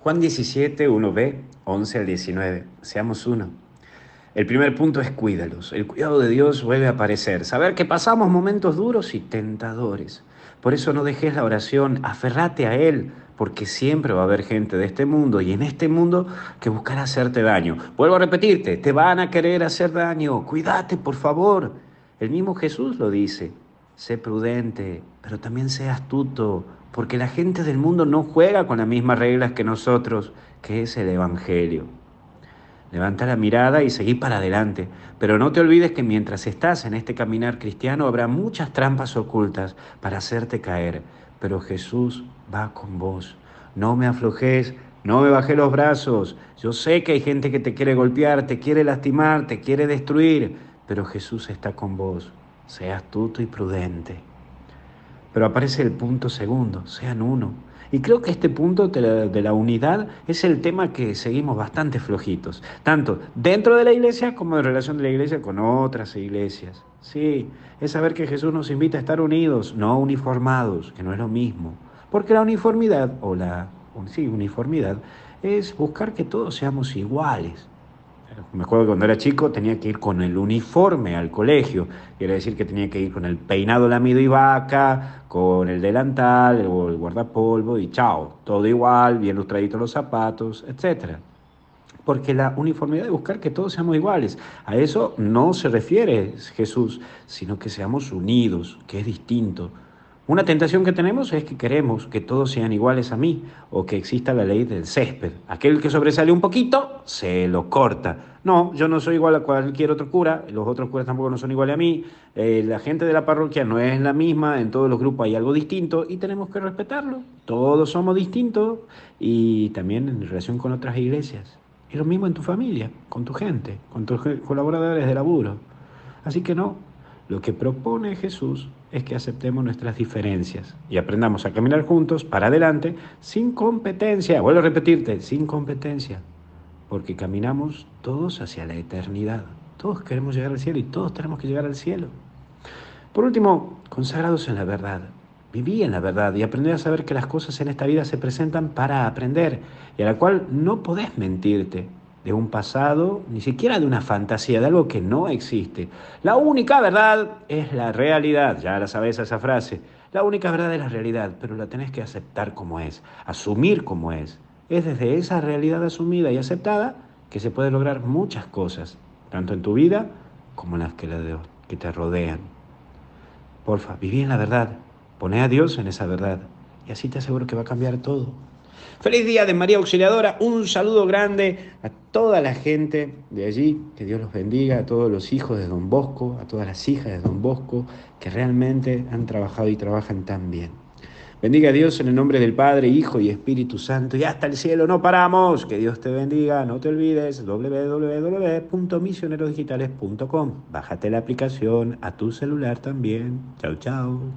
Juan 17, 1b, 11 al 19. Seamos uno. El primer punto es cuídalos. El cuidado de Dios vuelve a aparecer. Saber que pasamos momentos duros y tentadores. Por eso no dejes la oración, aferrate a Él, porque siempre va a haber gente de este mundo y en este mundo que buscará hacerte daño. Vuelvo a repetirte, te van a querer hacer daño. Cuídate, por favor. El mismo Jesús lo dice. Sé prudente, pero también sé astuto, porque la gente del mundo no juega con las mismas reglas que nosotros, que es el Evangelio. Levanta la mirada y seguí para adelante, pero no te olvides que mientras estás en este caminar cristiano habrá muchas trampas ocultas para hacerte caer, pero Jesús va con vos. No me aflojes, no me bajé los brazos. Yo sé que hay gente que te quiere golpear, te quiere lastimar, te quiere destruir, pero Jesús está con vos sea astuto y prudente. Pero aparece el punto segundo, sean uno. Y creo que este punto de la, unidad es el tema que seguimos bastante flojitos, tanto dentro de la iglesia como en relación de la iglesia con otras iglesias. Sí, es saber que Jesús nos invita a estar unidos, no uniformados, que no es lo mismo. Porque la uniformidad, o la sí, uniformidad, es buscar que todos seamos iguales. Me acuerdo que cuando era chico tenía que ir con el uniforme al colegio. Quiere decir que tenía que ir con el peinado lamido y vaca, con el delantal o el guardapolvo y chao. Todo igual, bien lustraditos los zapatos, etc. Porque la uniformidad de buscar que todos seamos iguales. A eso no se refiere Jesús, sino que seamos unidos, que es distinto. Una tentación que tenemos es que queremos que todos sean iguales a mí o que exista la ley del césped. Aquel que sobresale un poquito, se lo corta. No, yo no soy igual a cualquier otro cura, los otros curas tampoco no son iguales a mí, eh, la gente de la parroquia no es la misma, en todos los grupos hay algo distinto y tenemos que respetarlo. Todos somos distintos y también en relación con otras iglesias. Y lo mismo en tu familia, con tu gente, con tus colaboradores de laburo. Así que no, lo que propone Jesús es que aceptemos nuestras diferencias y aprendamos a caminar juntos para adelante sin competencia. Vuelvo a repetirte, sin competencia, porque caminamos todos hacia la eternidad. Todos queremos llegar al cielo y todos tenemos que llegar al cielo. Por último, consagrados en la verdad. Viví en la verdad y aprendí a saber que las cosas en esta vida se presentan para aprender y a la cual no podés mentirte de un pasado, ni siquiera de una fantasía, de algo que no existe. La única verdad es la realidad, ya la sabes esa frase. La única verdad es la realidad, pero la tenés que aceptar como es, asumir como es. Es desde esa realidad asumida y aceptada que se puede lograr muchas cosas, tanto en tu vida como en las que, que te rodean. Porfa, viví en la verdad, poné a Dios en esa verdad y así te aseguro que va a cambiar todo. Feliz día de María Auxiliadora, un saludo grande a toda la gente de allí, que Dios los bendiga, a todos los hijos de Don Bosco, a todas las hijas de Don Bosco, que realmente han trabajado y trabajan tan bien. Bendiga a Dios en el nombre del Padre, Hijo y Espíritu Santo. Y hasta el cielo no paramos. Que Dios te bendiga. No te olvides www.misionerosdigitales.com. Bájate la aplicación a tu celular también. Chau, chau.